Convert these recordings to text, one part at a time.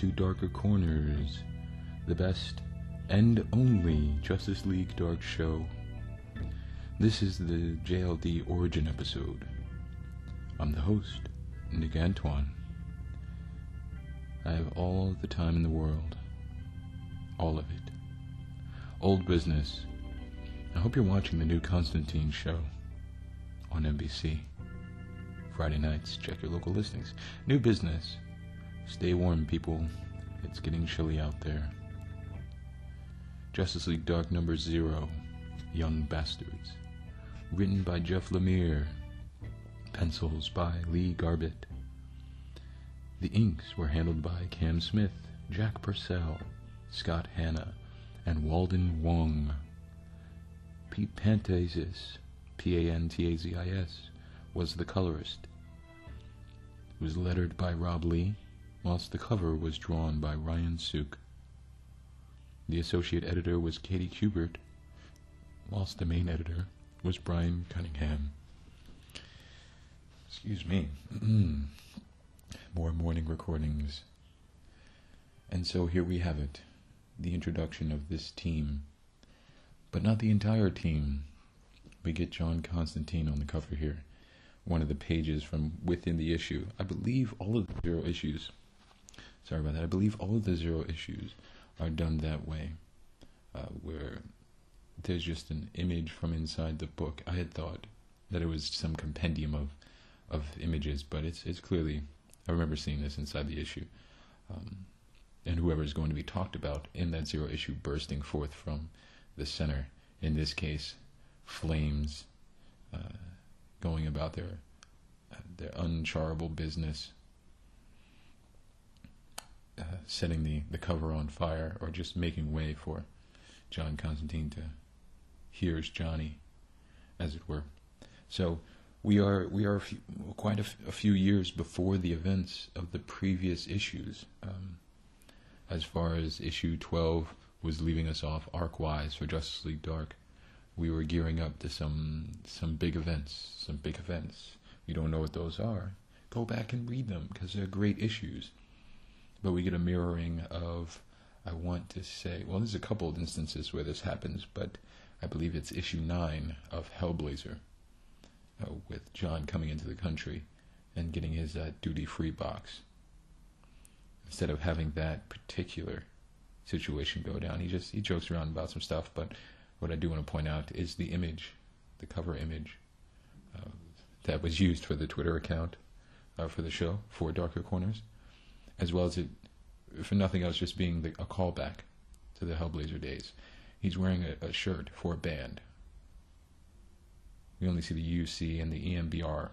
welcome to Darker Corners, the best and only Justice League Dark show. This is the JLD Origin episode. I'm the host, Nick Antoine. I have all the time in the world. All of it. Old business. I hope you're watching the new Constantine show on NBC. Friday nights, check your local listings. New business. Stay warm, people. It's getting chilly out there. Justice League Dark Number Zero Young Bastards. Written by Jeff Lemire. Pencils by Lee Garbett. The inks were handled by Cam Smith, Jack Purcell, Scott Hanna, and Walden Wong. Pete Pantazis, P A N T A Z I S, was the colorist. It was lettered by Rob Leigh, whilst the cover was drawn by Ryan Sook. The associate editor was Katie Kubert, whilst the main editor was Brian Cunningham. Excuse me. More morning recordings. And so here we have it the introduction of this team. But not the entire team. We get John Constantine on the cover here. One of the pages from within the issue. I believe all of the zero issues sorry about that. I believe all of the zero issues are done that way, uh, where there's just an image from inside the book. I had thought that it was some compendium of of images, but it's it's clearly. I remember seeing this inside the issue, um, and whoever is going to be talked about in that zero issue bursting forth from the center. In this case, flames, uh, going about their their uncharable business uh, setting the, the cover on fire or just making way for John Constantine to here's Johnny, as it were. So we are we are a few, quite a, f- a few years before the events of the previous issues. Um, as far as issue 12 was leaving us off arc-wise for Justice League Dark, we were gearing up to some some big events, some big events. You don't know what those are. Go back and read them because they're great issues but we get a mirroring of, I want to say, well, there's a couple of instances where this happens, but I believe it's issue 9 of Hellblazer, uh, with John coming into the country and getting his uh, duty free box. Instead of having that particular situation go down, he just he jokes around about some stuff, but what I do want to point out is the image, the cover image uh, that was used for the Twitter account uh, for the show for Darker Corners as well as it, for nothing else, just being the, a callback to the Hellblazer days. He's wearing a, a, shirt for a band. We only see the UC and the EMBR.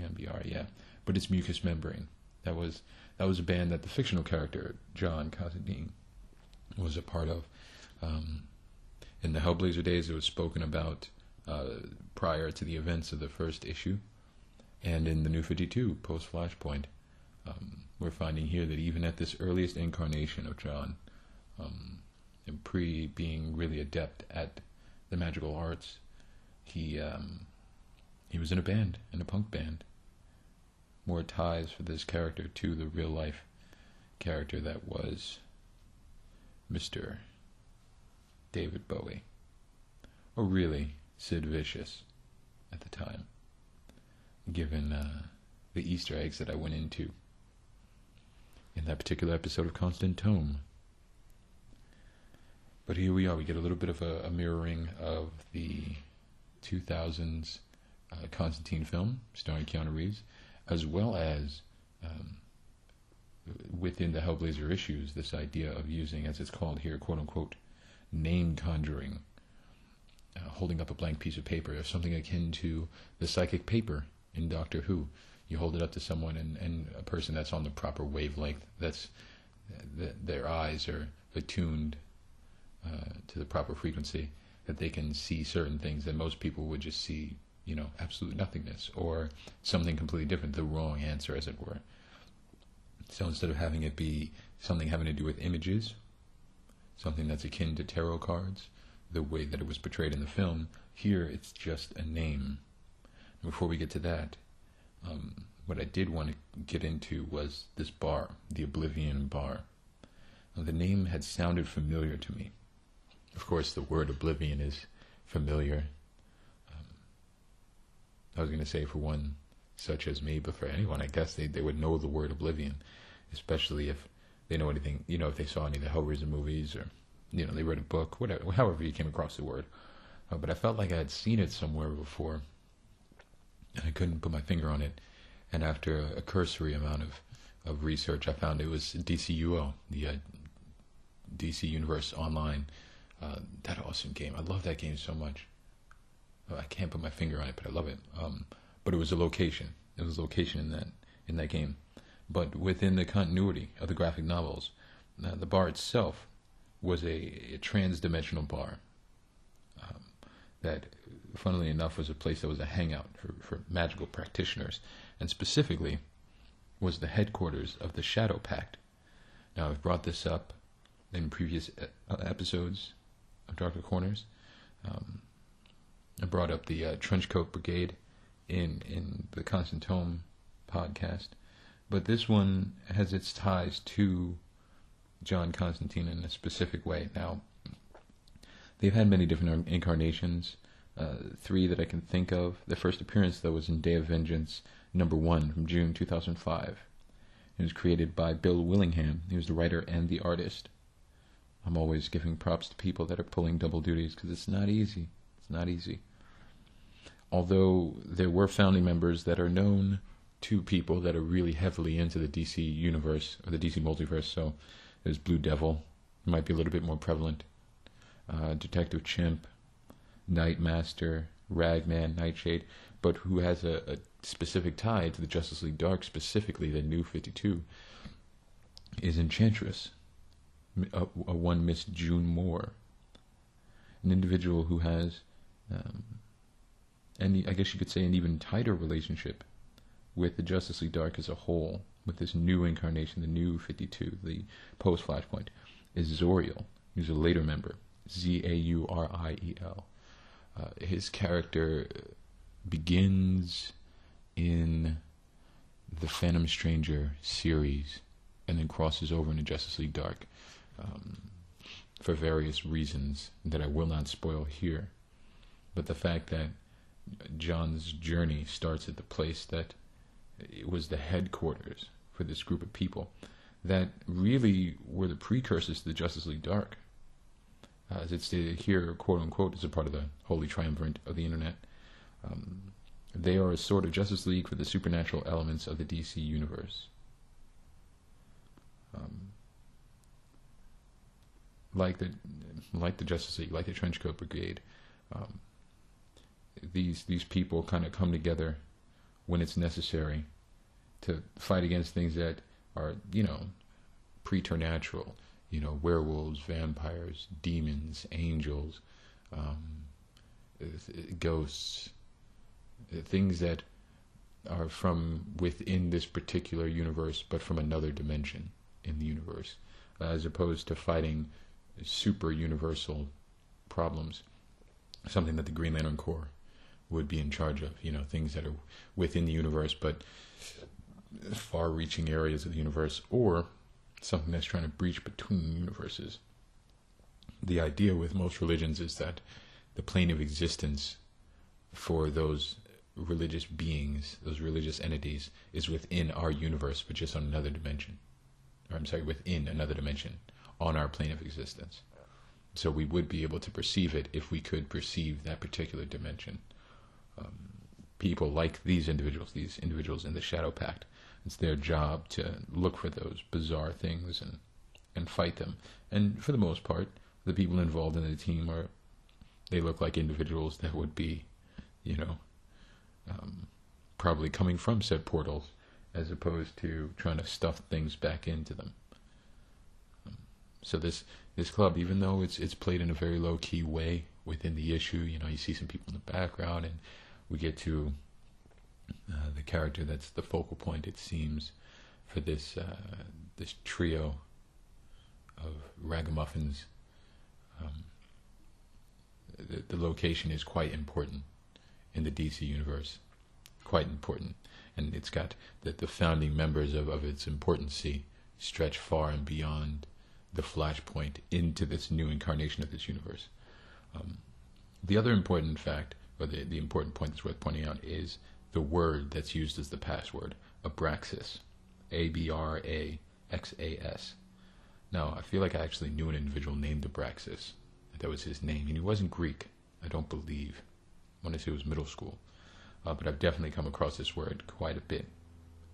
EMBR, yeah, but it's Mucous Membrane. That was that was a band that the fictional character John Constantine was a part of. Um, in the Hellblazer days, it was spoken about uh, prior to the events of the first issue, and in the New Fifty Two post Flashpoint um, we're finding here that even at this earliest incarnation of John, um, and pre being really adept at the magical arts, he um, he was in a band, in a punk band. More ties for this character to the real life character that was Mr. David Bowie, or really Sid Vicious at the time, given uh, the Easter eggs that I went into in that particular episode of Constant Tome. But here we are. We get a little bit of a, a mirroring of the 2000s uh, Constantine film starring Keanu Reeves, as well as um, within the Hellblazer issues, this idea of using, as it's called here, quote unquote, name conjuring, uh, holding up a blank piece of paper, or something akin to the psychic paper in Doctor Who, you hold it up to someone and, and a person that's on the proper wavelength, that's th- their eyes are attuned uh, to the proper frequency, that they can see certain things that most people would just see, you know, absolute nothingness or something completely different, the wrong answer, as it were. So instead of having it be something having to do with images, something that's akin to tarot cards, the way that it was portrayed in the film, here it's just a name. before we get to that, um, what I did want to get into was this bar, the Oblivion Bar. Now, the name had sounded familiar to me. Of course, the word oblivion is familiar. Um, I was going to say for one such as me, but for anyone, I guess they, they would know the word oblivion, especially if they know anything, you know, if they saw any of the Hellraiser movies or, you know, they read a book, whatever, however you came across the word. Uh, but I felt like I had seen it somewhere before, I couldn't put my finger on it. And after a, a cursory amount of, of research, I found it was DCUO, the uh, DC Universe Online. Uh, that awesome game. I love that game so much. I can't put my finger on it, but I love it. Um, but it was a location. It was a location in that in that game. But within the continuity of the graphic novels, uh, the bar itself was a, a trans-dimensional bar that, funnily enough, was a place that was a hangout for, for magical practitioners, and specifically was the headquarters of the Shadow Pact. Now, I've brought this up in previous uh, episodes of Darker Corners. Um, I brought up the uh, Trenchcoat Brigade in in the Constant podcast, but this one has its ties to John Constantine in a specific way. Now, they've had many different incarnations. Uh, three that I can think of. The first appearance, though, was in Day of Vengeance number one from June 2005. It was created by Bill Willingham. He was the writer and the artist. I'm always giving props to people that are pulling double duties because it's not easy. It's not easy. Although there were founding members that are known to people that are really heavily into the DC universe or the DC multiverse, so there's Blue Devil, might be a little bit more prevalent. Uh, Detective Chimp, Nightmaster, Ragman, Nightshade, but who has a, a, specific tie to the Justice League Dark, specifically the New 52, is Enchantress a, a one Miss June Moore, an individual who has, um, and I guess you could say, an even tighter relationship with the Justice League Dark as a whole, with this new incarnation, the new 52, the post Flashpoint, is Zauriel, who's a later member, Z A U R I E L. Uh, his character begins in the Phantom Stranger series and then crosses over into Justice League Dark um, for various reasons that I will not spoil here. But the fact that John's journey starts at the place that it was the headquarters for this group of people that really were the precursors to the Justice League Dark. Uh, as it's stated here, quote unquote, as a part of the Holy Triumvirate of the Internet. Um, they are a sort of Justice League for the supernatural elements of the DC universe. Um, like the like the Justice League, like the Trenchcoat Brigade. Um, these these people kind of come together when it's necessary to fight against things that are you know preternatural, you know werewolves, vampires, demons, angels, um, ghosts, things that are from within this particular universe, but from another dimension in the universe, as opposed to fighting super universal problems, something that the Green Lantern Corps would be in charge of. You know, things that are within the universe, but far-reaching areas of the universe, or something that's trying to breach between universes. The idea with most religions is that the plane of existence for those religious beings, those religious entities, is within our universe, but just on another dimension. Or I'm sorry, within another dimension on our plane of existence. So we would be able to perceive it if we could perceive that particular dimension. Um, people like these individuals, these individuals in the Shadow Pact, it's their job to look for those bizarre things and and fight them. And for the most part, the people involved in the team are they look like individuals that would be, you know, um, probably coming from said portals, as opposed to trying to stuff things back into them. So this this club, even though it's it's played in a very low key way within the issue, you know, you see some people in the background, and we get to uh, the character that's the focal point. It seems for this uh, this trio of ragamuffins. Um, the, the location is quite important in the DC universe, quite important, and it's got the, the founding members of, of its importancy stretch far and beyond the flashpoint into this new incarnation of this universe. Um, the other important fact, or the, the important point that's worth pointing out, is the word that's used as the password, Abraxas. A B R A X A S. Now, I feel like I actually knew an individual named Abraxas. That was his name. And he wasn't Greek, I don't believe. I want to say it was middle school. Uh, but I've definitely come across this word quite a bit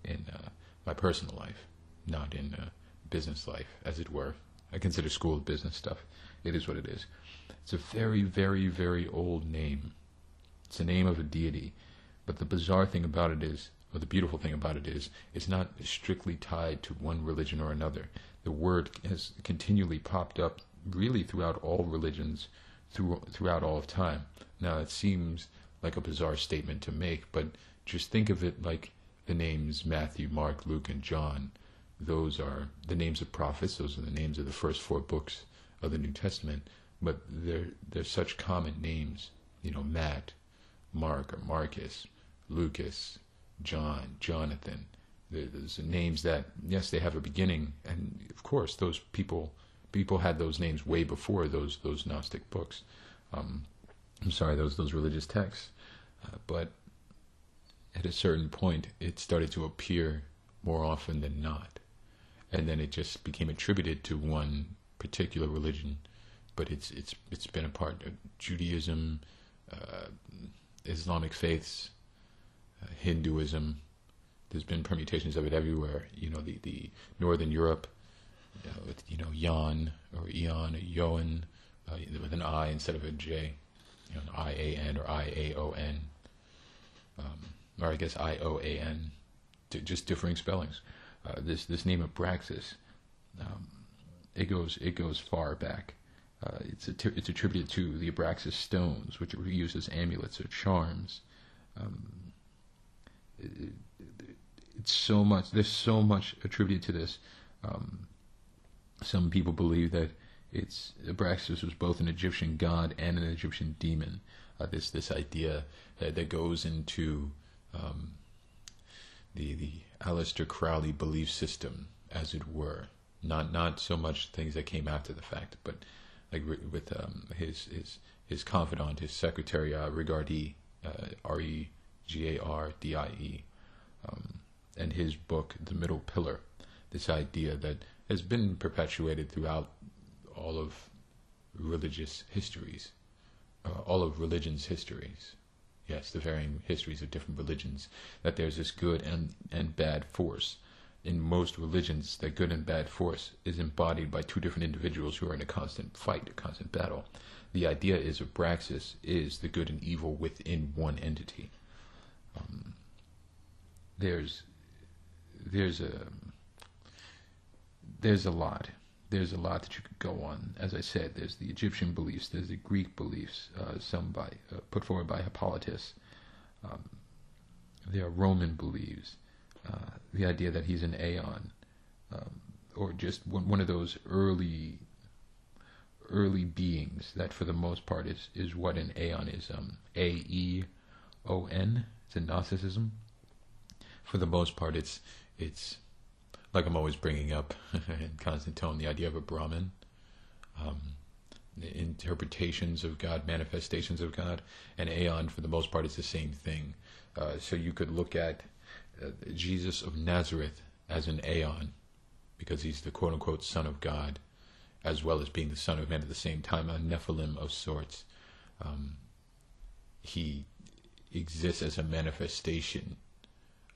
in uh, my personal life, not in uh, business life, as it were. I consider school business stuff. It is what it is. It's a very, very, very old name. It's the name of a deity. But the bizarre thing about it is, or the beautiful thing about it is, it's not strictly tied to one religion or another. The word has continually popped up really throughout all religions, through, throughout all of time. Now, it seems like a bizarre statement to make, but just think of it like the names Matthew, Mark, Luke, and John. Those are the names of prophets. Those are the names of the first four books of the New Testament. But they're they're such common names. You know, Matt, Mark, or Marcus, Lucas, John, Jonathan. There's names that yes, they have a beginning, and of course, those people people had those names way before those those Gnostic books. Um, I'm sorry, those those religious texts. Uh, but at a certain point, it started to appear more often than not, and then it just became attributed to one particular religion. But it's it's it's been a part of Judaism, uh, Islamic faiths, Hinduism. There's been permutations of it everywhere. You know, the, the Northern Europe, uh, with you know Jan or Eon Yoan uh, with an I instead of a J you know, I A N or I A O N, um, or I guess I O A N, just differing spellings. Uh, this this name of Braxis, um, it goes it goes far back. Uh, it's it's attributed to the Abraxas stones, which were used as amulets or charms. Um, it's so much. There's so much attributed to this. Um, some people believe that it's Abraxas was both an Egyptian god and an Egyptian demon. Uh, this this idea that, that goes into um, the the Aleister Crowley belief system, as it were. Not not so much things that came after the fact, but like with um, his his his confidant, his secretary uh, Regardie, uh, R E G A R D I E, um, and his book, The Middle Pillar. This idea that has been perpetuated throughout all of religious histories, uh, all of religion's histories. Yes, the varying histories of different religions, that there's this good and, and bad force. In most religions, that good and bad force is embodied by two different individuals who are in a constant fight, a constant battle. The idea is of Abraxas is the good and evil within one entity. Um, there's there's a there's a lot there's a lot that you could go on. As I said, there's the Egyptian beliefs, there's the Greek beliefs, uh, some by uh, put forward by Hippolytus. Um, there are Roman beliefs, uh, the idea that he's an aeon, um, or just one, one of those early early beings that, for the most part, is is what an aeon is. Um, a E O N. It's a Gnosticism. For the most part, it's it's like I'm always bringing up in constant tone, the idea of a Brahman, um, interpretations of God, manifestations of God, and Aeon, for the most part, is the same thing. Uh, so you could look at uh, Jesus of Nazareth as an Aeon, because he's the quote unquote Son of God, as well as being the Son of Man at the same time, a Nephilim of sorts. Um, he exists as a manifestation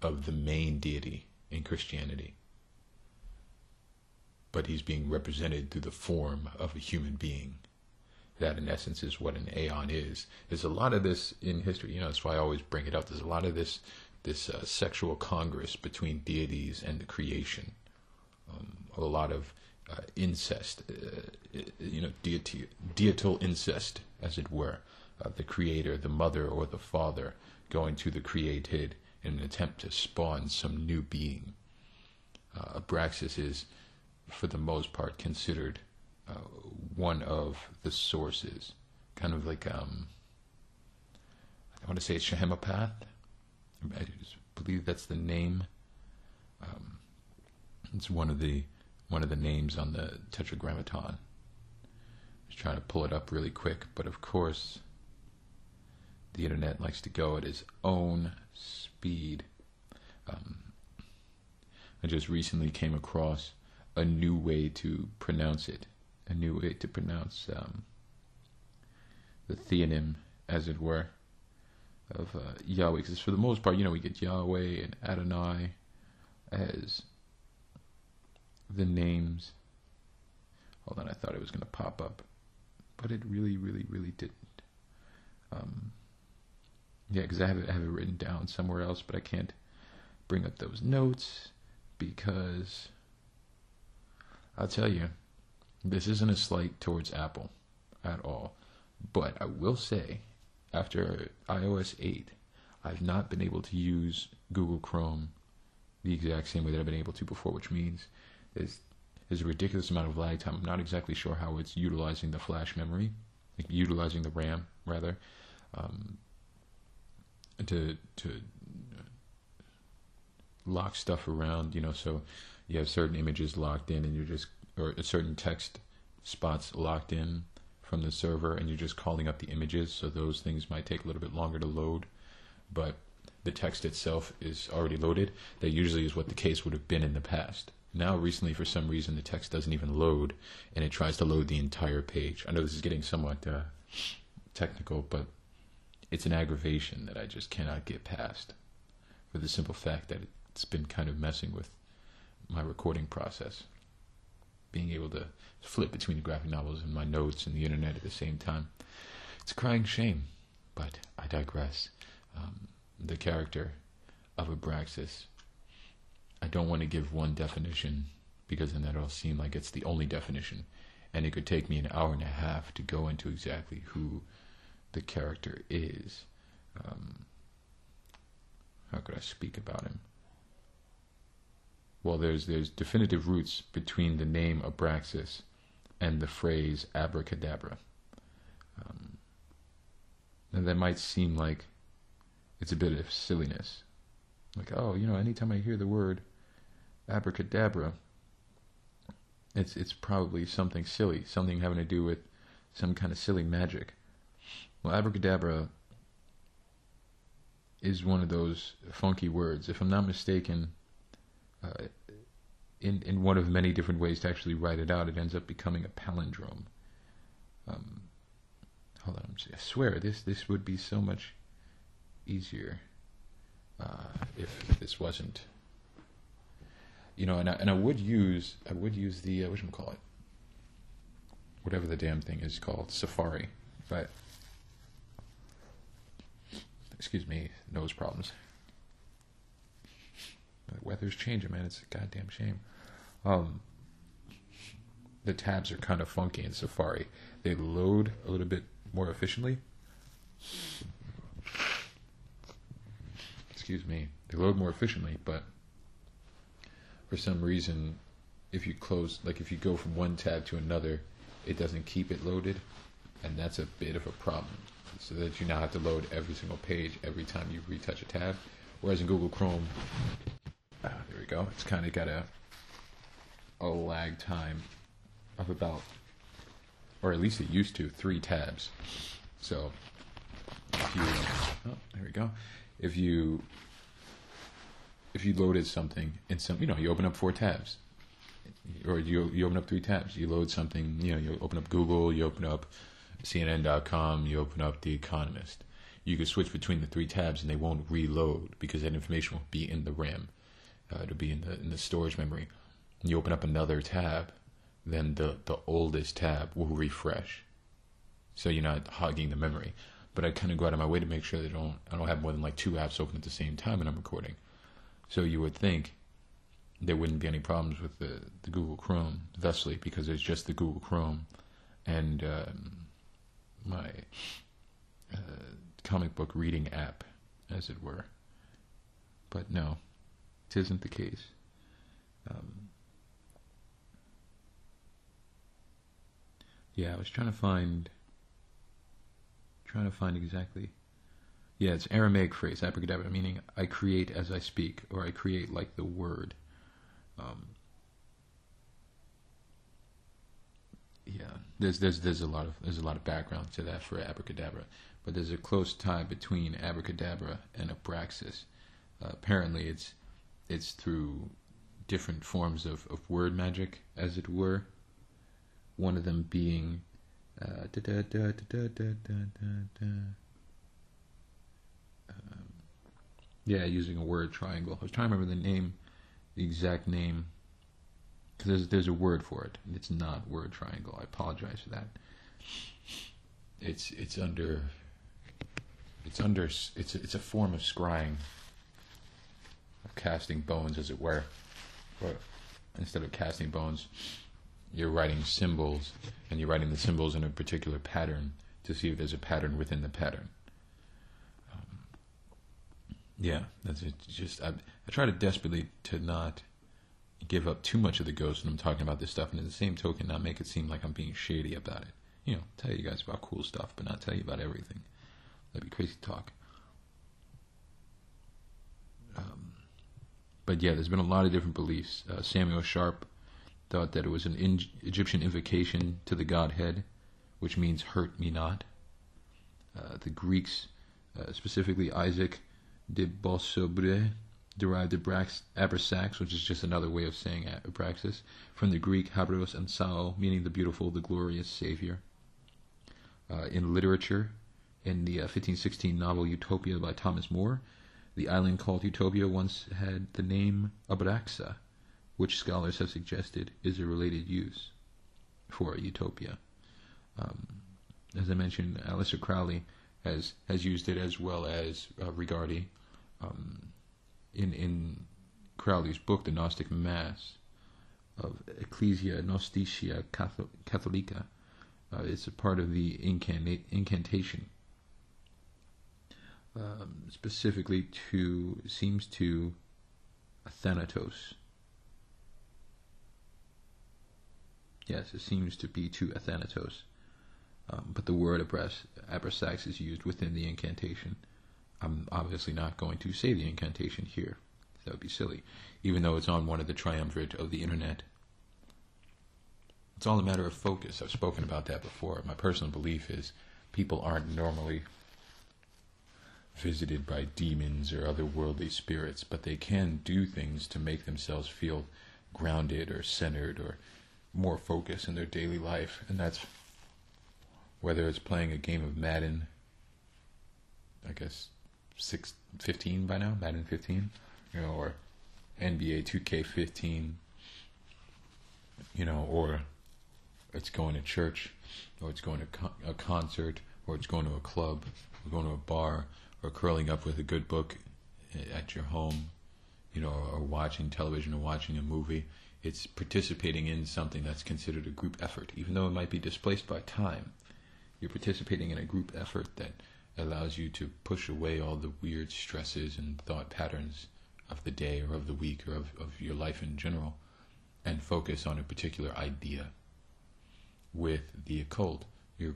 of the main deity in Christianity but he's being represented through the form of a human being. That, in essence, is what an aeon is. There's a lot of this in history. You know, that's why I always bring it up. There's a lot of this this uh, sexual congress between deities and the creation. Um, a lot of uh, incest, uh, you know, deity, deital incest, as it were. Uh, the creator, the mother, or the father going to the created in an attempt to spawn some new being. Uh, Abraxas is for the most part, considered uh, one of the sources. Kind of like, um, I want to say it's Shahamapath. believe that's the name. Um, it's one of the one of the names on the Tetragrammaton. I was trying to pull it up really quick, but of course, the internet likes to go at its own speed. Um, I just recently came across a new way to pronounce it, a new way to pronounce um, the theonym, as it were, of uh, Yahweh. Because for the most part, you know, we get Yahweh and Adonai as the names. Hold on, I thought it was going to pop up, but it really, really, really didn't. Um, yeah, because I have it, I have it written down somewhere else, but I can't bring up those notes because I'll tell you, this isn't a slight towards Apple at all. But I will say, after iOS 8, I've not been able to use Google Chrome the exact same way that I've been able to before, which means there's, there's a ridiculous amount of lag time. I'm not exactly sure how it's utilizing the flash memory, utilizing the RAM, rather, um, to, to lock stuff around, you know, so you have certain images locked in and you're just, or certain text spots locked in from the server and you're just calling up the images, so those things might take a little bit longer to load, but the text itself is already loaded. That usually is what the case would have been in the past. Now, recently, for some reason, the text doesn't even load and it tries to load the entire page. I know this is getting somewhat uh, technical, but it's an aggravation that I just cannot get past for the simple fact that it's been kind of messing with my recording process. Being able to flip between the graphic novels and my notes and the internet at the same time. It's a crying shame, but I digress. Um, the character of Abraxas, I don't want to give one definition because then that'll seem like it's the only definition. And it could take me an hour and a half to go into exactly who the character is. Um, how could I speak about him? Well, there's there's definitive roots between the name Abraxas and the phrase abracadabra. Um, and that might seem like it's a bit of silliness. Like, oh, you know, anytime I hear the word abracadabra, it's it's probably something silly, something having to do with some kind of silly magic. Well, abracadabra is one of those funky words. If I'm not mistaken, uh, in in one of many different ways to actually write it out, it ends up becoming a palindrome. Um, hold on, I swear this this would be so much easier uh, if this wasn't. You know, and I, and I would use I would use the uh, what should call it, whatever the damn thing is called, Safari, but excuse me, nose problems. The weather's changing, man. It's a goddamn shame. Um, the tabs are kind of funky in Safari. They load a little bit more efficiently. Excuse me. They load more efficiently, but for some reason, if you close, like if you go from one tab to another, it doesn't keep it loaded, and that's a bit of a problem. So that you now have to load every single page every time you retouch a tab. Whereas in Google Chrome, Ah, there we go. It's kind of got a a lag time of about, or at least it used to, three tabs. So if you, oh, there we go. If you if you loaded something in some, you know, you open up four tabs, or you you open up three tabs. You load something, you know, you open up Google, you open up CNN.com, you open up The Economist. You can switch between the three tabs, and they won't reload because that information will be in the RAM uh, to be in the in the storage memory. You open up another tab, then the the oldest tab will refresh, so you're not hogging the memory. But I kind of go out of my way to make sure that I don't I don't have more than like two apps open at the same time when I'm recording. So you would think there wouldn't be any problems with the, the Google Chrome, thusly, because it's just the Google Chrome and um, my uh, comic book reading app, as it were. But no, it isn't the case. Um, yeah, I was trying to find, trying to find exactly Yeah, it's Aramaic phrase, abracadabra, meaning I create as I speak, or I create like the word. Um, yeah, there's there's there's a lot of there's a lot of background to that for abracadabra, but there's a close tie between abracadabra and abraxas. Uh, apparently, it's it's through different forms of, of word magic, as it were. One of them being, yeah, using a word triangle. I was trying to remember the name, the exact name, because there's there's a word for it. It's not word triangle. I apologize for that. It's it's under. It's under. It's it's a form of scrying of casting bones, as it were. But instead of casting bones, you're writing symbols, and you're writing the symbols in a particular pattern to see if there's a pattern within the pattern. Um, yeah, that's. Just I, I try to desperately to not give up too much of the ghost when I'm talking about this stuff, and in the same token, not make it seem like I'm being shady about it. You know, tell you guys about cool stuff, but not tell you about everything. That'd be crazy talk. Um, but yeah, there's been a lot of different beliefs. Uh, Samuel Sharpe thought that it was an in- Egyptian invocation to the Godhead, which means "hurt me not." Uh, the Greeks, uh, specifically Isaac de Beausobre, derived Abrax- Abrasax, which is just another way of saying Abraxas, from the Greek Habros and Sao, meaning the beautiful, the glorious Savior. Uh, in literature, in the 1516 uh, novel Utopia by Thomas More, the island called Utopia once had the name Abraxa, which scholars have suggested is a related use for utopia. Um, as I mentioned, Aleister Crowley has has used it as well as uh, Regardie. Um, in in Crowley's book, The Gnostic Mass of Ecclesia Gnostica Catholica, uh, it's a part of the incantation um, specifically to seems to Athanatos. Yes, it seems to be to Athanatos, um, but the word abras, abrasax is used within the incantation. I'm obviously not going to say the incantation here. That would be silly, even though it's on one of the triumvirate of the internet. It's all a matter of focus. I've spoken about that before. My personal belief is people aren't normally visited by demons or otherworldly spirits, but they can do things to make themselves feel grounded or centered or more focused in their daily life. And that's whether it's playing a game of Madden, I guess six, 15 by now, Madden 15, you know, or NBA 2K15, you know, or it's going to church, or it's going to co- a concert, or it's going to a club, or going to a bar, or curling up with a good book at your home, you know, or watching television or watching a movie. It's participating in something that's considered a group effort, even though it might be displaced by time. You're participating in a group effort that allows you to push away all the weird stresses and thought patterns of the day or of the week or of, of your life in general and focus on a particular idea. With the occult, you're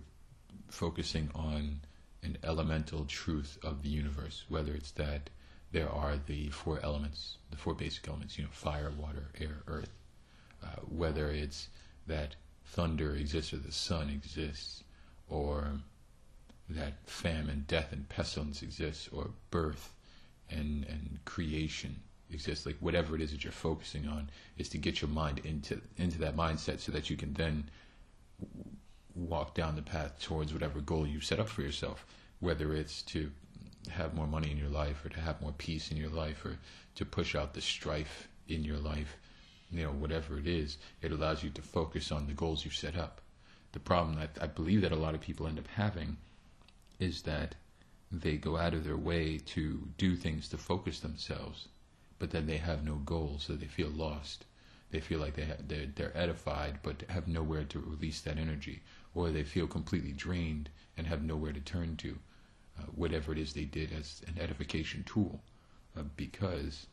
focusing on an elemental truth of the universe, whether it's that there are the four elements, the four basic elements, you know, fire, water, air, earth, uh, whether it's that thunder exists or the sun exists, or that famine, death, and pestilence exists, or birth and, and creation exists, like whatever it is that you're focusing on, is to get your mind into into that mindset so that you can then walk down the path towards whatever goal you've set up for yourself, whether it's to have more money in your life or to have more peace in your life or to push out the strife in your life, you know, whatever it is, it allows you to focus on the goals you've set up. The problem that I believe that a lot of people end up having is that they go out of their way to do things to focus themselves, but then they have no goals, so they feel lost. They feel like they they're, they're edified, but have nowhere to release that energy or they feel completely drained and have nowhere to turn to, uh, whatever it is they did as an edification tool, uh, because,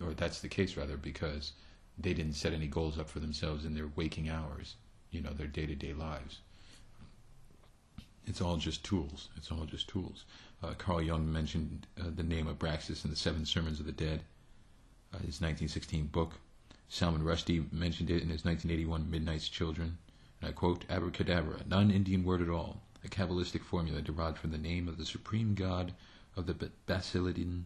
or that's the case rather, because they didn't set any goals up for themselves in their waking hours, you know, their day to day lives. It's all just tools. It's all just tools. Uh, Carl Jung mentioned uh, the name of Abraxas in the Seven Sermons of the Dead, uh, his 1916 book. Salman Rushdie mentioned it in his 1981 Midnight's Children. And I quote, Abracadabra, non-Indian word at all, a Kabbalistic formula derived from the name of the supreme god of the Basilidian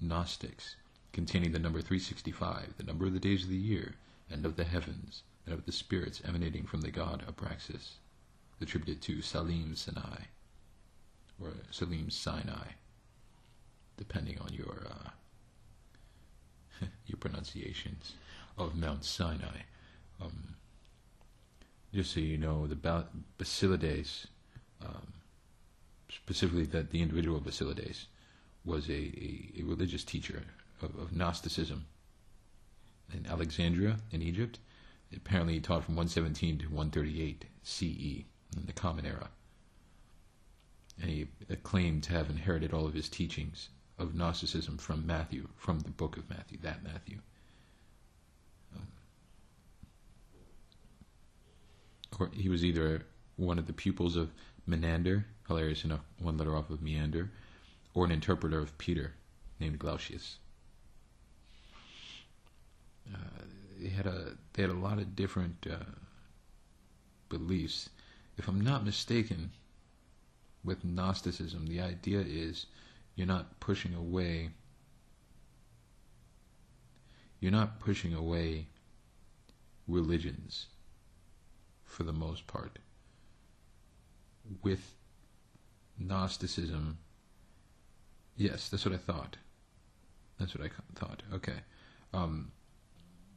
Gnostics, containing the number 365, the number of the days of the year, and of the heavens, and of the spirits emanating from the god Abraxas, attributed to Salim Sinai, or Salim Sinai, depending on your uh, your pronunciations of Mount Sinai. Um, just so you know, the Basilides, um, specifically that the individual Basilides, was a, a, a religious teacher of, of, Gnosticism in Alexandria in Egypt. Apparently, he taught from 117 to 138 CE in the Common Era. And he claimed to have inherited all of his teachings of Gnosticism from Matthew, from the book of Matthew, that Matthew. Um, he was either one of the pupils of Menander, hilarious enough, one letter off of Meander, or an interpreter of Peter named Glaucias. Uh, they had a they had a lot of different uh, beliefs. If I'm not mistaken, with Gnosticism, the idea is you're not pushing away. You're not pushing away religions for the most part. With Gnosticism, Yes, that's what I thought. That's what I thought. Okay. Um,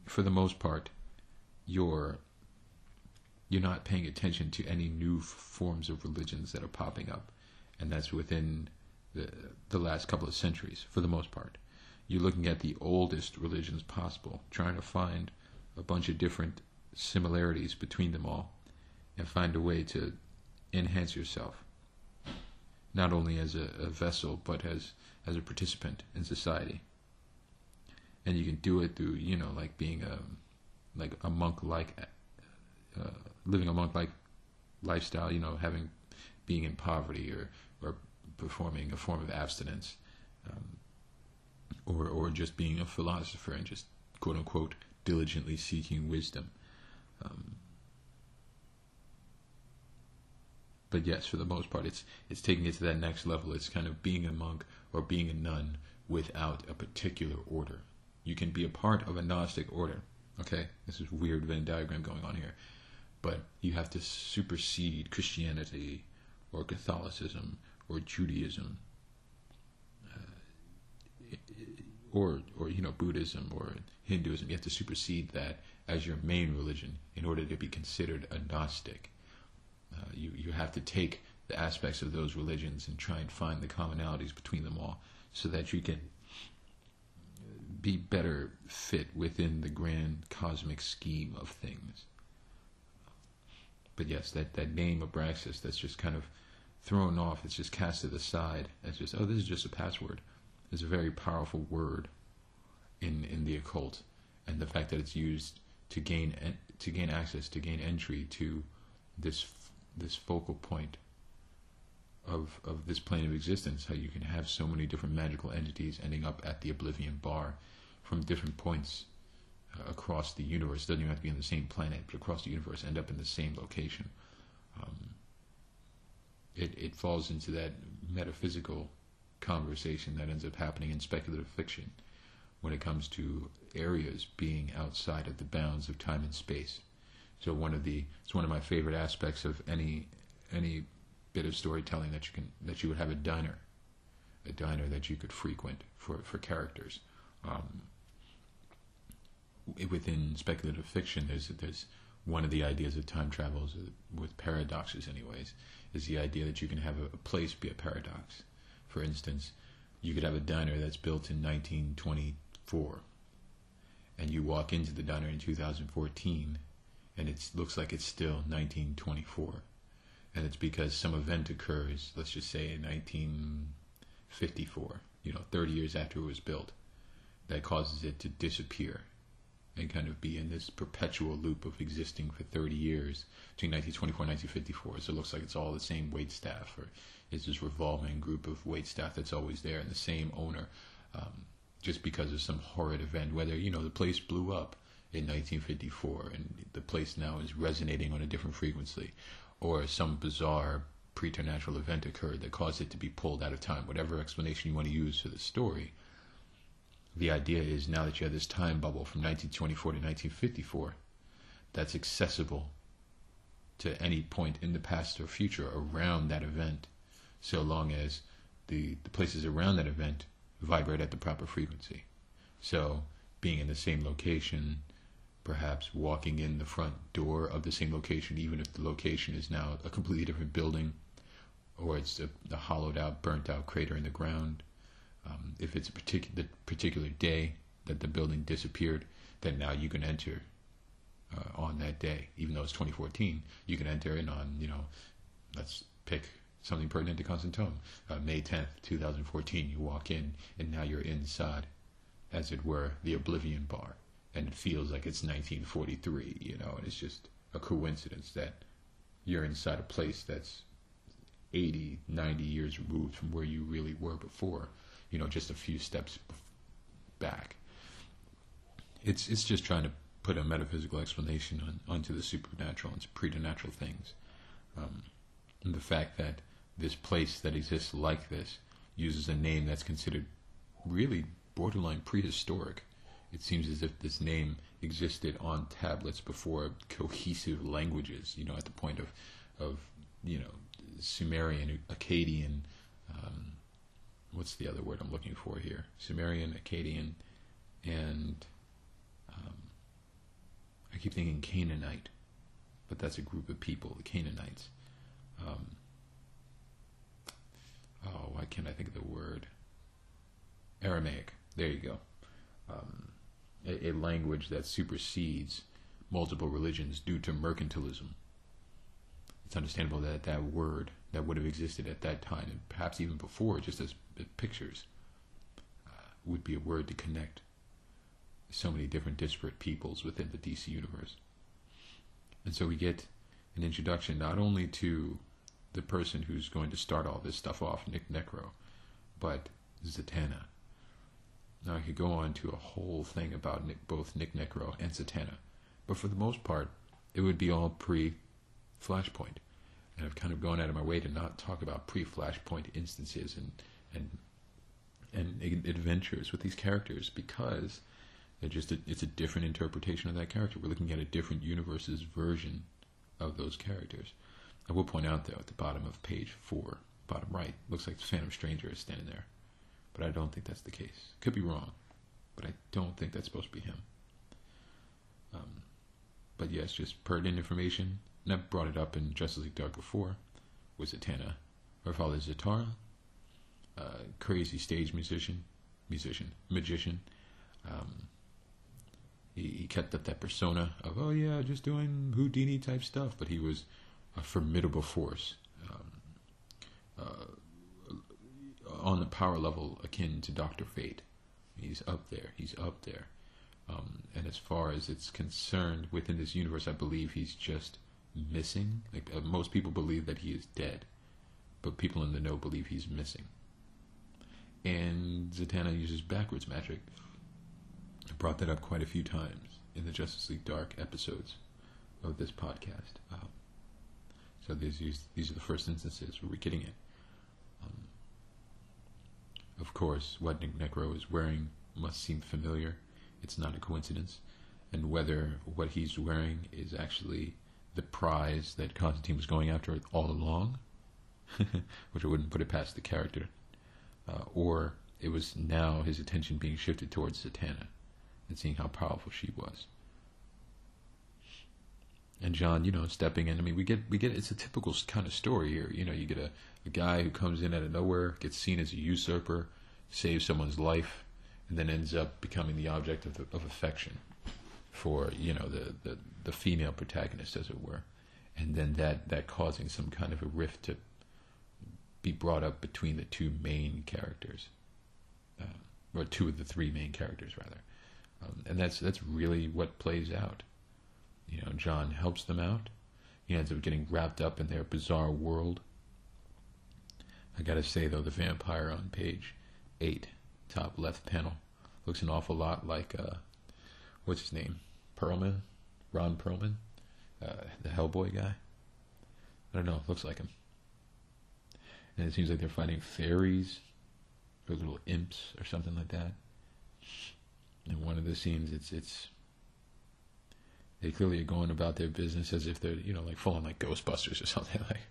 for the most part, you're you're not paying attention to any new forms of religions that are popping up, and that's within the the last couple of centuries. For the most part, you're looking at the oldest religions possible, trying to find a bunch of different similarities between them all, and find a way to enhance yourself not only as a, a vessel but as as a participant in society. And you can do it through you know like being a like a monk like uh, living a monk like lifestyle. You know having being in poverty or or performing a form of abstinence. Um, or, or just being a philosopher and just quote unquote diligently seeking wisdom. Um, but yes, for the most part, it's it's taking it to that next level. It's kind of being a monk or being a nun without a particular order. You can be a part of a Gnostic order. Okay, this is weird Venn diagram going on here, but you have to supersede Christianity or Catholicism or Judaism uh, or or you know Buddhism or Hinduism. You have to supersede that as your main religion in order to be considered a Gnostic. Uh, you, you have to take the aspects of those religions and try and find the commonalities between them all so that you can be better fit within the grand cosmic scheme of things. But yes, that, that name Abraxas that's just kind of thrown off, it's just casted aside as just, oh, this is just a password. It's a very powerful word in, in the occult. And the fact that it's used to gain to gain access, to gain entry to this this focal point of of this plane of existence, how you can have so many different magical entities ending up at the Oblivion Bar from different points across the universe. It doesn't even have to be on the same planet, but across the universe, end up in the same location. Um, it it falls into that metaphysical conversation that ends up happening in speculative fiction when it comes to areas being outside of the bounds of time and space. So one of the it's one of my favorite aspects of any any bit of storytelling that you can that you would have a diner, a diner that you could frequent for for characters. Um, within speculative fiction, there's there's one of the ideas of time travel is, with paradoxes, anyways, is the idea that you can have a, a place be a paradox. For instance, you could have a diner that's built in 1924, and you walk into the diner in 2014 and it looks like it's still 1924. And it's because some event occurs, let's just say in 1954, you know, 30 years after it was built, that causes it to disappear and kind of be in this perpetual loop of existing for 30 years between 1924 and 1954. So it looks like it's all the same wait staff, or it's this revolving group of wait staff that's always there, and the same owner, um, just because of some horrid event. Whether you know the place blew up in 1954, and the place now is resonating on a different frequency, or some bizarre preternatural event occurred that caused it to be pulled out of time. Whatever explanation you want to use for the story the idea is now that you have this time bubble from 1924 to 1954 that's accessible to any point in the past or future around that event, so long as the, the places around that event vibrate at the proper frequency. So, being in the same location, perhaps walking in the front door of the same location, even if the location is now a completely different building, or it's a, a hollowed out, burnt out crater in the ground, um, if it's a particular particular day that the building disappeared, then now you can enter uh, on that day, even though it's 2014. You can enter in on you know, let's pick something pertinent to Constantine, Uh, May 10th, 2014. You walk in, and now you're inside, as it were, the Oblivion Bar, and it feels like it's 1943. You know, and it's just a coincidence that you're inside a place that's 80, 90 years removed from where you really were before you know, just a few steps back. It's it's just trying to put a metaphysical explanation on, onto the supernatural and preternatural things. Um, and the fact that this place that exists like this uses a name that's considered really borderline prehistoric. It seems as if this name existed on tablets before cohesive languages, you know, at the point of, of you know, Sumerian, Akkadian, um, what's the other word I'm looking for here? Sumerian, Akkadian, and um, I keep thinking Canaanite, but that's a group of people, the Canaanites. Um, oh, why can't I think of the word? Aramaic. There you go. Um, a, a language that supersedes multiple religions due to mercantilism. It's understandable that that word that would have existed at that time, and perhaps even before, just as pictures, uh, would be a word to connect so many different disparate peoples within the DC universe. And so we get an introduction not only to the person who's going to start all this stuff off, Nick Necro, but Zatanna. Now I could go on to a whole thing about Nick, both Nick Necro and Zatanna, but for the most part, it would be all pre-Flashpoint and I've kind of gone out of my way to not talk about pre-Flashpoint instances and and and adventures with these characters because they're just a, it's a different interpretation of that character. We're looking at a different universe's version of those characters. I will point out though at the bottom of page four, bottom right, looks like the Phantom Stranger is standing there, but I don't think that's the case. Could be wrong, but I don't think that's supposed to be him. Um, but yes, just pertinent information and I've brought it up in Justice League Dark before, was Zatanna. Her father Zatara, uh, crazy stage musician, musician, magician. Um, he, he kept up that persona of, oh yeah, just doing Houdini type stuff, but he was a formidable force. Um, uh, on the power level akin to Doctor Fate. He's up there. He's up there. Um, and as far as it's concerned within this universe, I believe he's just missing. Like uh, most people believe that he is dead, but people in the know believe he's missing. And Zatanna uses backwards magic. I brought that up quite a few times in the Justice League Dark episodes of this podcast. Um, so these these are the first instances where we're getting it. Um, of course, what Nick Necro is wearing must seem familiar. It's not a coincidence. And whether what he's wearing is actually the prize that Constantine was going after all along, which I wouldn't put it past the character, uh, or it was now his attention being shifted towards Zatanna and seeing how powerful she was. And John, you know, stepping in. I mean, we get we get it's a typical kind of story here. You know, you get a, a guy who comes in out of nowhere, gets seen as a usurper, saves someone's life, and then ends up becoming the object of, of affection for you know the, the, the female protagonist, as it were, and then that that causing some kind of a rift to be brought up between the two main characters, uh, or two of the three main characters rather. Um, and that's that's really what plays out. You know, John helps them out. He ends up getting wrapped up in their bizarre world. I gotta say though, the vampire on page eight, top left panel, looks an awful lot like uh, what's his name, Perlman, Ron Perlman, uh, the Hellboy guy. I don't know, looks like him. And it seems like they're fighting fairies or little imps or something like that. In one of the scenes, it's it's they clearly are going about their business as if they're you know like full on like Ghostbusters or something. Like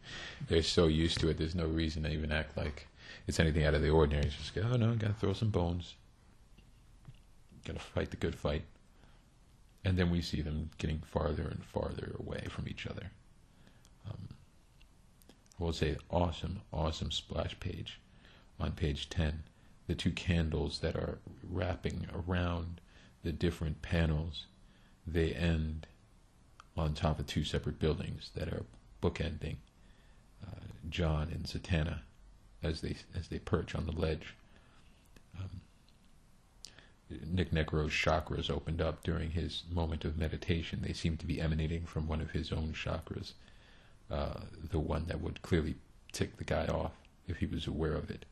they're so used to it. There's no reason to even act like it's anything out of the ordinary. It's just oh no, gotta throw some bones. Gotta fight the good fight. And then we see them getting farther and farther away from each other. Um, Will say, awesome, awesome splash page on page 10. The two candles that are wrapping around the different panels, they end on top of two separate buildings that are bookending uh, John and Zatanna as they as they perch on the ledge. Um, Nick Necro's chakras opened up during his moment of meditation. They seem to be emanating from one of his own chakras, uh, the one that would clearly tick the guy off if he was aware of it.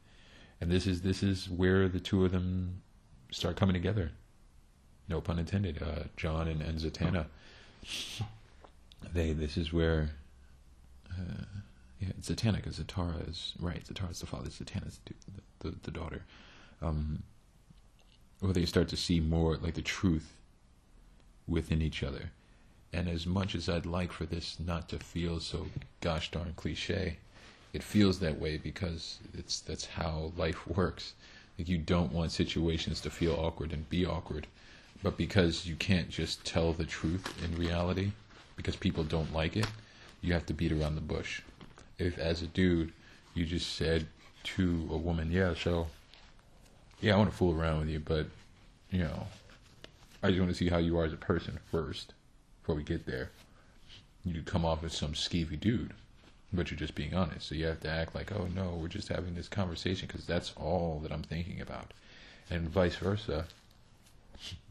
And this is this is where the two of them start coming together. No pun intended. Uh, John and, and Zatanna. They. This is where. Uh, yeah, Zatanna, because Zatara is right. Zatara is the father. Zatanna is the, the, the daughter. Um, where they start to see more like the truth within each other. And as much as I'd like for this not to feel so gosh darn cliche, it feels that way because it's that's how life works. Like you don't want situations to feel awkward and be awkward, but because you can't just tell the truth in reality, because people don't like it, you have to beat around the bush. If as a dude you just said to a woman, "Yeah, so yeah, I want to fool around with you, but you know, I just want to see how you are as a person first before we get there." You come off as some skeevy dude, but you're just being honest. So you have to act like, "Oh no, we're just having this conversation because that's all that I'm thinking about," and vice versa.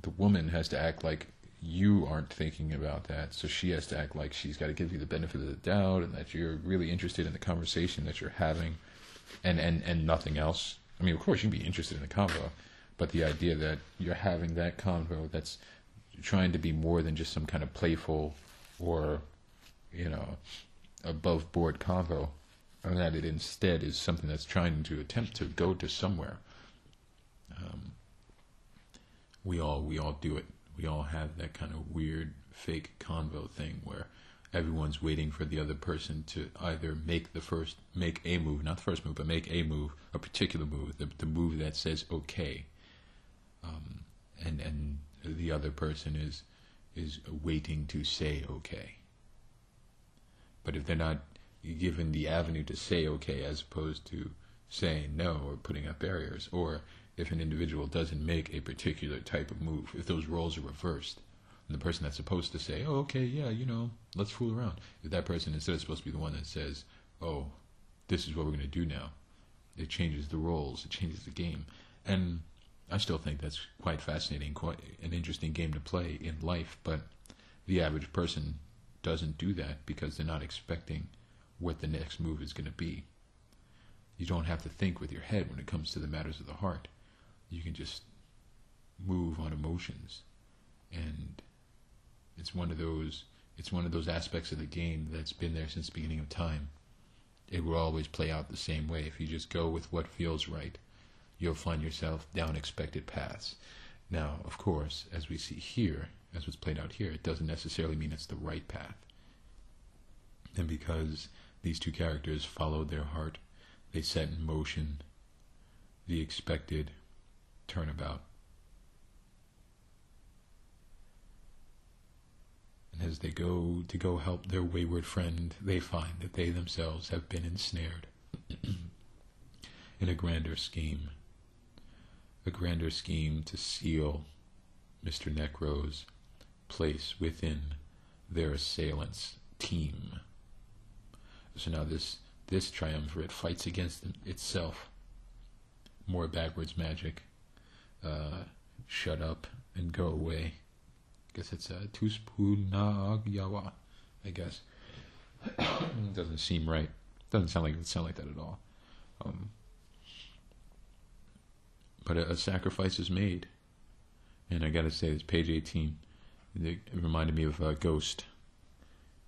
The woman has to act like you aren't thinking about that, so she has to act like she's got to give you the benefit of the doubt and that you're really interested in the conversation that you're having, and and and nothing else. I mean, of course, you can be interested in the convo, but the idea that you're having that convo that's trying to be more than just some kind of playful or, you know, above board convo, and that it instead is something that's trying to attempt to go to somewhere. Um, we all we all do it. We all have that kind of weird fake convo thing where everyone's waiting for the other person to either make the first make a move not the first move but make a move a particular move the, the move that says okay um, and and the other person is is waiting to say okay. But if they're not given the avenue to say okay as opposed to saying no or putting up barriers or if an individual doesn't make a particular type of move if those roles are reversed the person that's supposed to say, "Oh, okay, yeah, you know, let's fool around," if that person instead is supposed to be the one that says, "Oh, this is what we're going to do now," it changes the roles, it changes the game, and I still think that's quite fascinating, quite an interesting game to play in life. But the average person doesn't do that because they're not expecting what the next move is going to be. You don't have to think with your head when it comes to the matters of the heart. You can just move on emotions and it's one of those it's one of those aspects of the game that's been there since the beginning of time. It will always play out the same way. If you just go with what feels right, you'll find yourself down expected paths. Now, of course, as we see here, as was played out here, it doesn't necessarily mean it's the right path. And because these two characters followed their heart, they set in motion the expected turnabout. And as they go to go help their wayward friend, they find that they themselves have been ensnared in a grander scheme. A grander scheme to seal Mr. Necro's place within their assailants' team. So now this this triumvirate fights against itself. More backwards magic. Uh, shut up and go away. I guess it's a Tuspunagyawa, I guess. doesn't seem right. Doesn't sound like it sound like that at all. Um, but a, a, sacrifice is made. And I gotta say, this page 18, it, reminded me of a Ghost.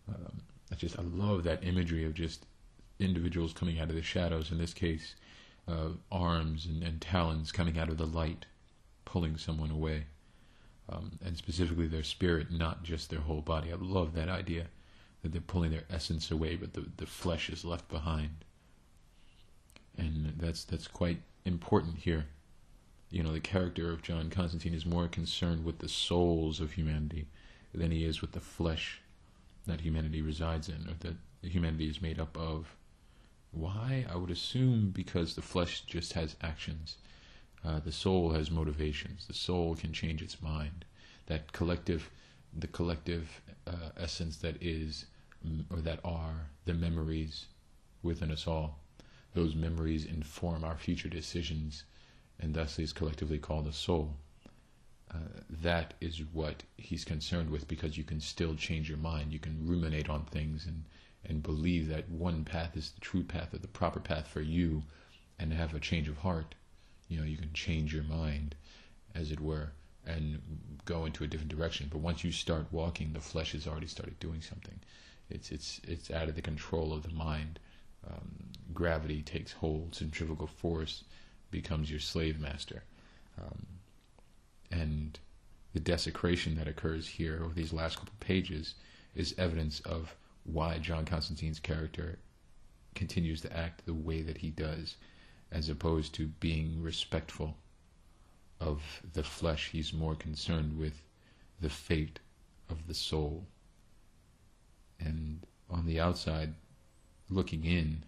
Um, I just, I love that imagery of just individuals coming out of the shadows, in this case, uh, arms and, and, talons coming out of the light, pulling someone away. Um, and specifically their spirit, not just their whole body. I love that idea that they're pulling their essence away, but the, the flesh is left behind. And that's that's quite important here. You know, the character of John Constantine is more concerned with the souls of humanity than he is with the flesh that humanity resides in, or that humanity is made up of. Why? I would assume because the flesh just has actions. Uh, the soul has motivations. The soul can change its mind. That collective, the collective uh, essence that is, or that are, the memories within us all. Those memories inform our future decisions, and thus is collectively called a soul. Uh, that is what he's concerned with because you can still change your mind. You can ruminate on things and and believe that one path is the true path or the proper path for you and have a change of heart. You know, you can change your mind, as it were, and go into a different direction. But once you start walking, the flesh has already started doing something. It's it's it's out of the control of the mind. Um, gravity takes hold. Centrifugal force becomes your slave master, um, and the desecration that occurs here over these last couple pages is evidence of why John Constantine's character continues to act the way that he does, as opposed to being respectful of the flesh. He's more concerned with the fate of the soul. And on the outside, looking in,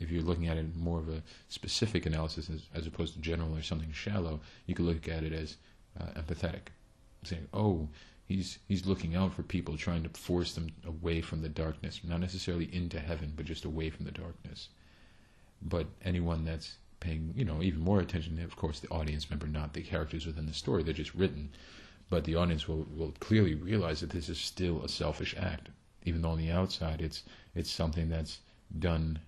if you're looking at it more of a specific analysis as, as opposed to general or something shallow, you could look at it as uh, empathetic, saying, "Oh, He's he's looking out for people, trying to force them away from the darkness, not necessarily into heaven, but just away from the darkness. But anyone that's paying, you know, even more attention, of course, the audience member, not the characters within the story, they're just written. But the audience will, will clearly realize that this is still a selfish act, even though on the outside it's it's something that's done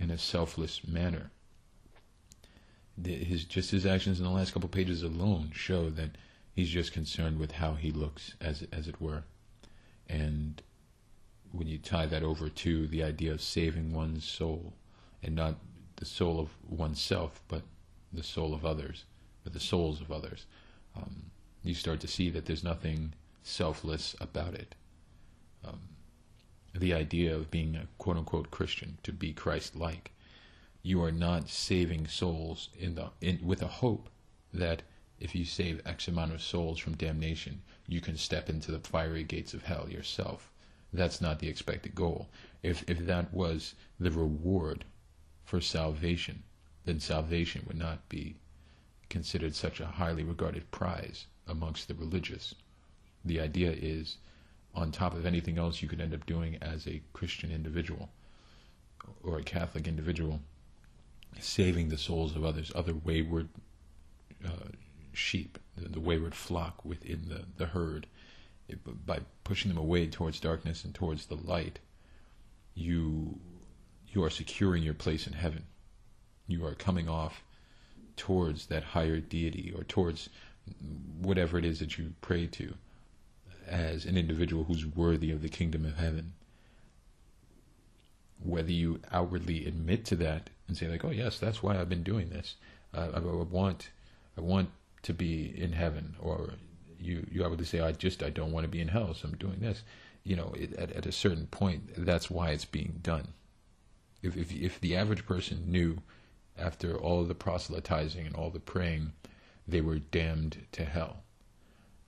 in a selfless manner. His just his actions in the last couple pages alone show that He's just concerned with how he looks, as as it were. And when you tie that over to the idea of saving one's soul, and not the soul of oneself, but the soul of others, but the souls of others, um, you start to see that there's nothing selfless about it. Um, the idea of being a quote unquote Christian, to be Christ like, you are not saving souls in the in, with a hope that if you save X amount of souls from damnation, you can step into the fiery gates of hell yourself. That's not the expected goal. If, if that was the reward for salvation, then salvation would not be considered such a highly regarded prize amongst the religious. The idea is, on top of anything else you could end up doing as a Christian individual or a Catholic individual, saving the souls of others, other wayward uh, sheep, the, the wayward flock within the, the herd, it, by pushing them away towards darkness and towards the light, you you are securing your place in heaven. You are coming off towards that higher deity or towards whatever it is that you pray to as an individual who's worthy of the kingdom of heaven. Whether you outwardly admit to that and say like, "Oh yes, that's why I've been doing this. Uh, I, I want, I want to be in heaven, or you you to say, I just I don't want to be in hell, so I'm doing this. You know, it, at at a certain point, that's why it's being done. If if if the average person knew, after all the proselytizing and all the praying, they were damned to hell,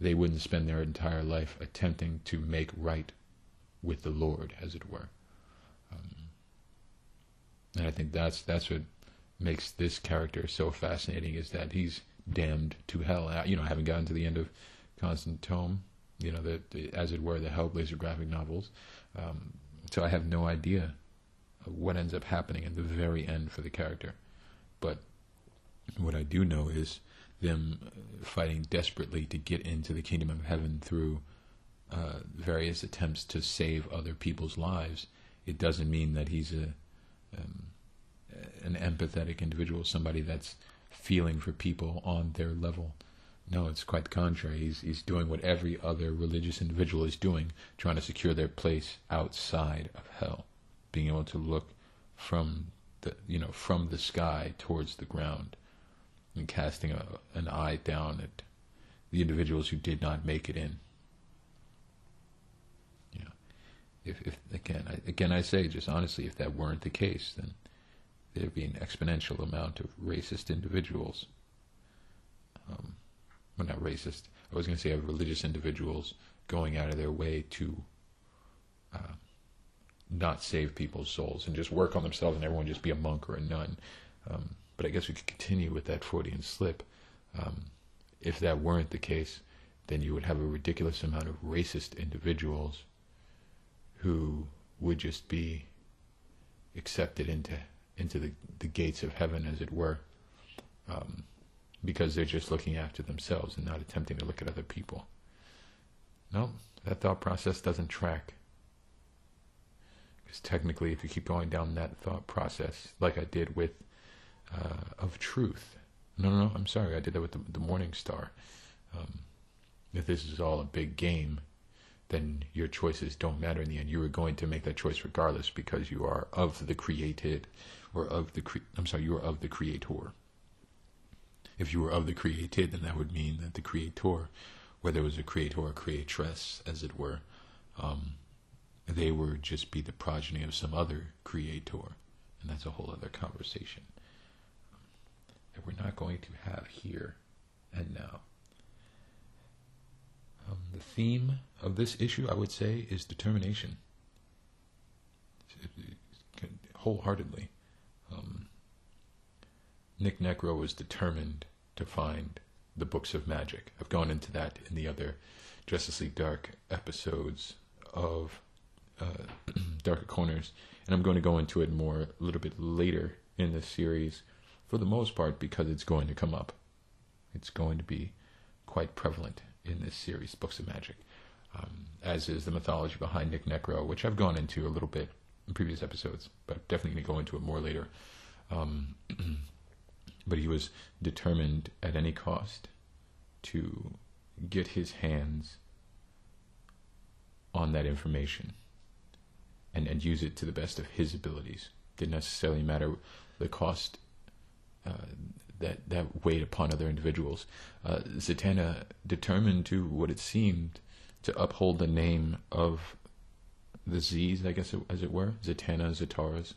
they wouldn't spend their entire life attempting to make right with the Lord, as it were. Um, and I think that's that's what makes this character so fascinating is that he's damned to hell. You know, I haven't gotten to the end of Constant Tome, you know, the, the as it were, the Hellblazer graphic novels. Um, so I have no idea what ends up happening at the very end for the character. But what I do know is them uh, fighting desperately to get into the kingdom of heaven through uh, various attempts to save other people's lives, it doesn't mean that he's a um, an empathetic individual, somebody that's feeling for people on their level. No, it's quite the contrary. He's, he's doing what every other religious individual is doing, trying to secure their place outside of hell, being able to look from the you know from the sky towards the ground, and casting a, an eye down at the individuals who did not make it in. Yeah, if, if again, I, again, I say just honestly, if that weren't the case, then there'd be an exponential amount of racist individuals. Um, well, not racist. I was going to say of religious individuals going out of their way to uh, not save people's souls and just work on themselves and everyone just be a monk or a nun. Um, but I guess we could continue with that Freudian slip. Um, if that weren't the case, then you would have a ridiculous amount of racist individuals who would just be accepted into into the, the gates of heaven, as it were, um, because they're just looking after themselves and not attempting to look at other people. No, that thought process doesn't track. Because technically, if you keep going down that thought process, like I did with uh, of truth, no, no, no, I'm sorry, I did that with the, the Morning Star. Um, if this is all a big game, then your choices don't matter in the end. You are going to make that choice regardless because you are of the created or of the cre- I'm sorry, you are of the creator. If you were of the created, then that would mean that the creator, whether it was a creator or a creatress, as it were, um, they would just be the progeny of some other creator, and that's a whole other conversation that we're not going to have here and now. Um, the theme of this issue, I would say, is determination. Wholeheartedly. Um, Nick Necro was determined to find the books of magic. I've gone into that in the other Justice League Dark episodes of uh, Darker Corners, and I'm going to go into it more a little bit later in this series, for the most part, because it's going to come up. It's going to be quite prevalent in this series, Books of Magic, um, as is the mythology behind Nick Necro, which I've gone into a little bit in previous episodes, but definitely going to go into it more later. Um, but he was determined at any cost to get his hands on that information and, and use it to the best of his abilities. Didn't necessarily matter the cost that, that weighed upon other individuals. Uh, Zatanna determined to what it seemed to uphold the name of the Z's, I guess, it, as it were, Zatanna, Zataras,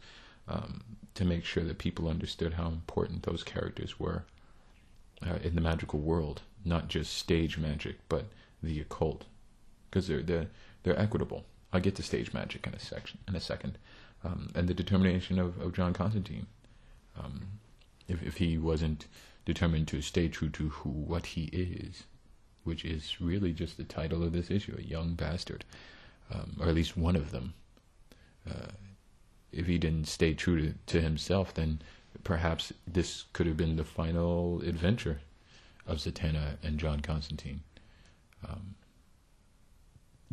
um, to make sure that people understood how important those characters were uh, in the magical world, not just stage magic, but the occult, because they're they're they're equitable. I'll get to stage magic in a section in a second, um, and the determination of, of John Constantine. Um, if if he wasn't determined to stay true to who what he is, which is really just the title of this issue, a young bastard, um, or at least one of them. Uh, if he didn't stay true to, to himself, then perhaps this could have been the final adventure of Zatanna and John Constantine, um,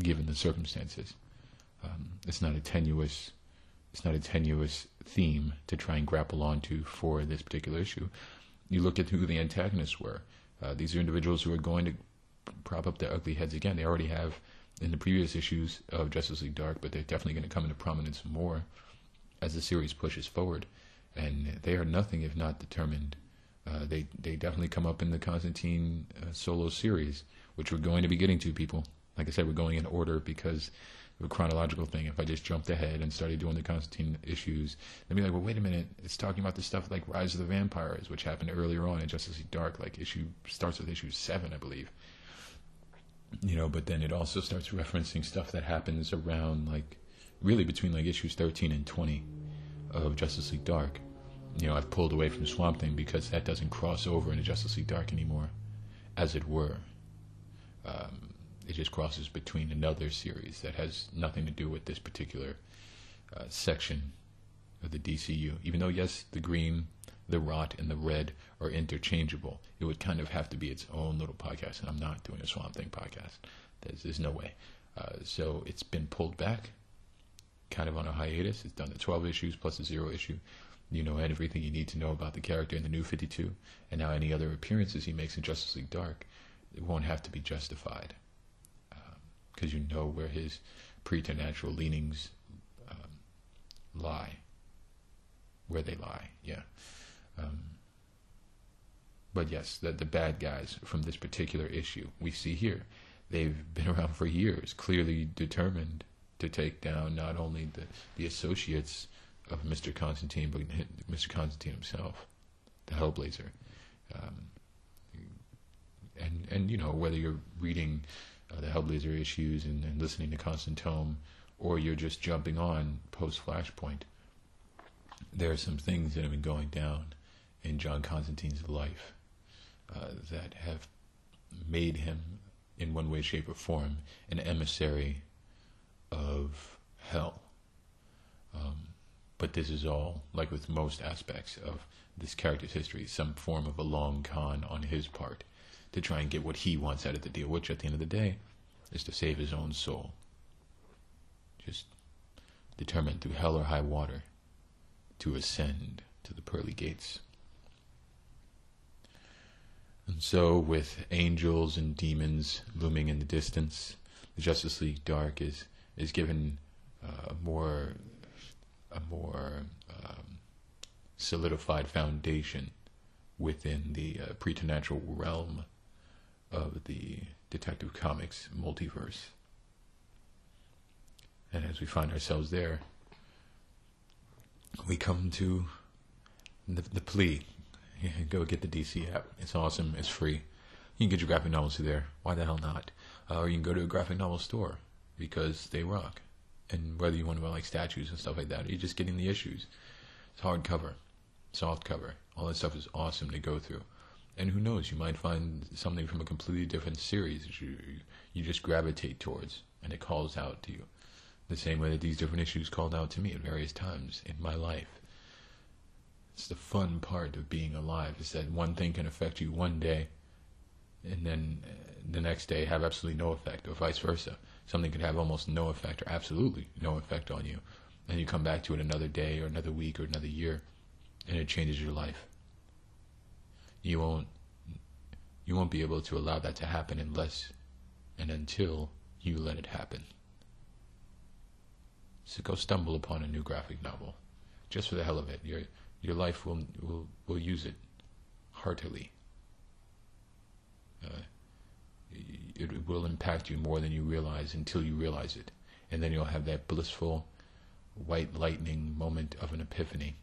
given the circumstances. Um, it's not a tenuous, it's not a tenuous theme to try and grapple onto for this particular issue. You look at who the antagonists were. Uh, these are individuals who are going to prop up their ugly heads again. They already have in the previous issues of Justice League Dark, but they're definitely going to come into prominence more as the series pushes forward, and they are nothing if not determined. Uh, they they definitely come up in the Constantine uh, solo series, which we're going to be getting to. People, like I said, we're going in order because chronological thing. If I just jumped ahead and started doing the Constantine issues, they'd be like, well, wait a minute, it's talking about the stuff like Rise of the Vampires, which happened earlier on in Justice League Dark. Like issue starts with issue seven, I believe. You know, but then it also starts referencing stuff that happens around like really between like issues 13 and 20 of Justice League Dark. You know, I've pulled away from Swamp Thing because that doesn't cross over into Justice League Dark anymore, as it were. Um, it just crosses between another series that has nothing to do with this particular uh, section of the DCU. Even though, yes, the Green, the rot and the red are interchangeable. It would kind of have to be its own little podcast, and I'm not doing a Swamp Thing podcast. There's, there's no way. Uh, so it's been pulled back, kind of on a hiatus. It's done the 12 issues plus the zero issue. You know everything you need to know about the character in the new 52, and now any other appearances he makes in Justice League Dark, it won't have to be justified because you know where his preternatural leanings um, lie, where they lie. Yeah. Um, but yes, the, the bad guys from this particular issue we see here, they've been around for years, clearly determined to take down not only the, the associates of Mr. Constantine, but Mr. Constantine himself, the Hellblazer. Um, and, and, you know, whether you're reading uh, the Hellblazer issues and, and listening to Constant Tome, or you're just jumping on post Flashpoint, there are some things that have been going down in John Constantine's life uh, that have made him, in one way, shape, or form, an emissary of hell. Um, but this is all, like with most aspects of this character's history, some form of a long con on his part to try and get what he wants out of the deal, which at the end of the day is to save his own soul. Just determined through hell or high water to ascend to the pearly gates. And so, with angels and demons looming in the distance, the Justice League Dark is is given uh, a more a more um, solidified foundation within the uh, preternatural realm of the Detective Comics multiverse. And as we find ourselves there, we come to the, the plea. Go get the DC app. It's awesome. It's free. You can get your graphic novels through there. Why the hell not? Uh, or you can go to a graphic novel store because they rock. And whether you want to buy like statues and stuff like that, or you're just getting the issues. It's hardcover, soft cover. All that stuff is awesome to go through and who knows, you might find something from a completely different series that you you just gravitate towards, and it calls out to you, the same way that these different issues called out to me at various times in my life. It's the fun part of being alive is that one thing can affect you one day, and then uh, the next day have absolutely no effect, or vice versa. Something could have almost no effect or absolutely no effect on you, and you come back to it another day or another week or another year, and it changes your life you won't you won't be able to allow that to happen unless and until you let it happen. So go stumble upon a new graphic novel, just for the hell of it. Your your life will will will use it heartily. Uh, it will impact you more than you realize until you realize it, and then you'll have that blissful, white lightning moment of an epiphany,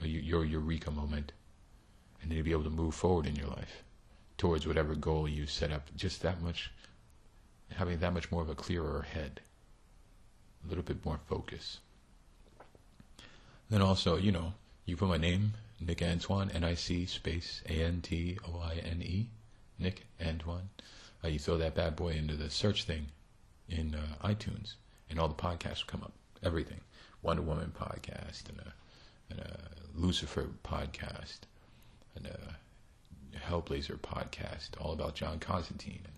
your eureka moment, and to be able to move forward in your life towards whatever goal you set up. Just that much, having that much more of a clearer head, a little bit more focus. Then also, you know, you put my name, Nick Antoine, N-I-C space A-N-T-O-I-N-E, Nick Antoine. Uh, you throw that bad boy into the search thing in uh, iTunes, and all the podcasts come up. Everything, Wonder Woman podcast and a, and a Lucifer podcast, and a Hellblazer podcast all about John Constantine and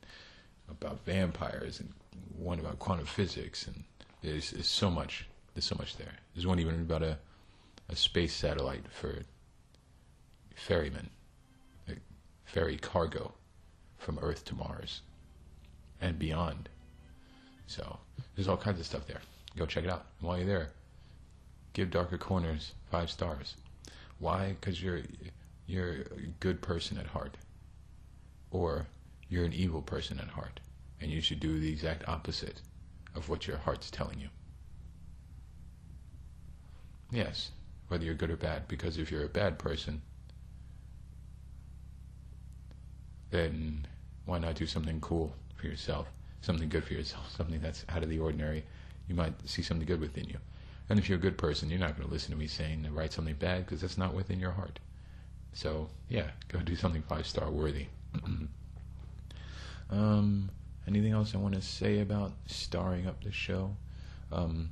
about vampires and one about quantum physics and there's, there's so much there's so much there. There's one even about a a space satellite for ferrymen, ferry cargo from Earth to Mars and beyond. So there's all kinds of stuff there. Go check it out. And while you're there, give Darker Corners five stars. Why? Because you're you're a good person at heart, or you're an evil person at heart, and you should do the exact opposite of what your heart's telling you. Yes, whether you're good or bad, because if you're a bad person, then why not do something cool for yourself, something good for yourself, something that's out of the ordinary? You might see something good within you. And if you're a good person, you're not going to listen to me saying to write something bad because that's not within your heart. So yeah, go do something five star worthy. um, anything else I want to say about starring up the show? Um,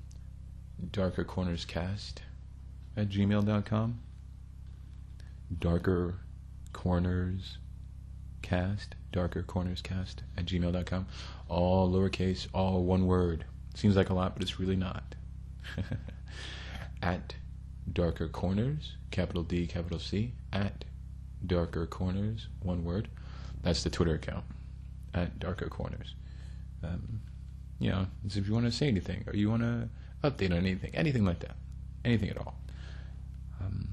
Darker Corners Cast at gmail.com. darker corners cast, darker corners cast at gmail.com. All lowercase, all one word. Seems like a lot, but it's really not. at darker corners, capital D, capital C, at darker corners, one word. That's the Twitter account at darker corners. Um, you know, if you want to say anything or you want to update on anything, anything like that, anything at all. Um,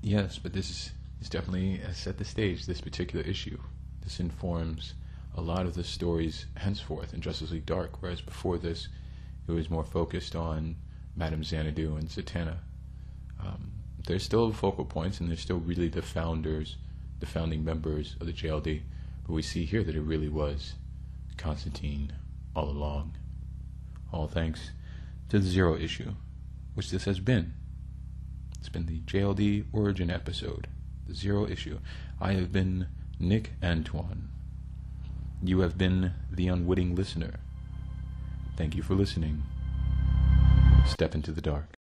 yes, but this is, definitely set the stage. This particular issue, this informs a lot of the stories henceforth in Justice League Dark, whereas before this, it was more focused on Madame Xanadu and Zatanna. Um, they're still focal points, and they're still really the founders, the founding members of the JLD. But we see here that it really was Constantine all along. All thanks to the Zero issue, which this has been. It's been the JLD origin episode, the Zero issue. I have been Nick Antoine. You have been the unwitting listener. Thank you for listening. Step into the dark.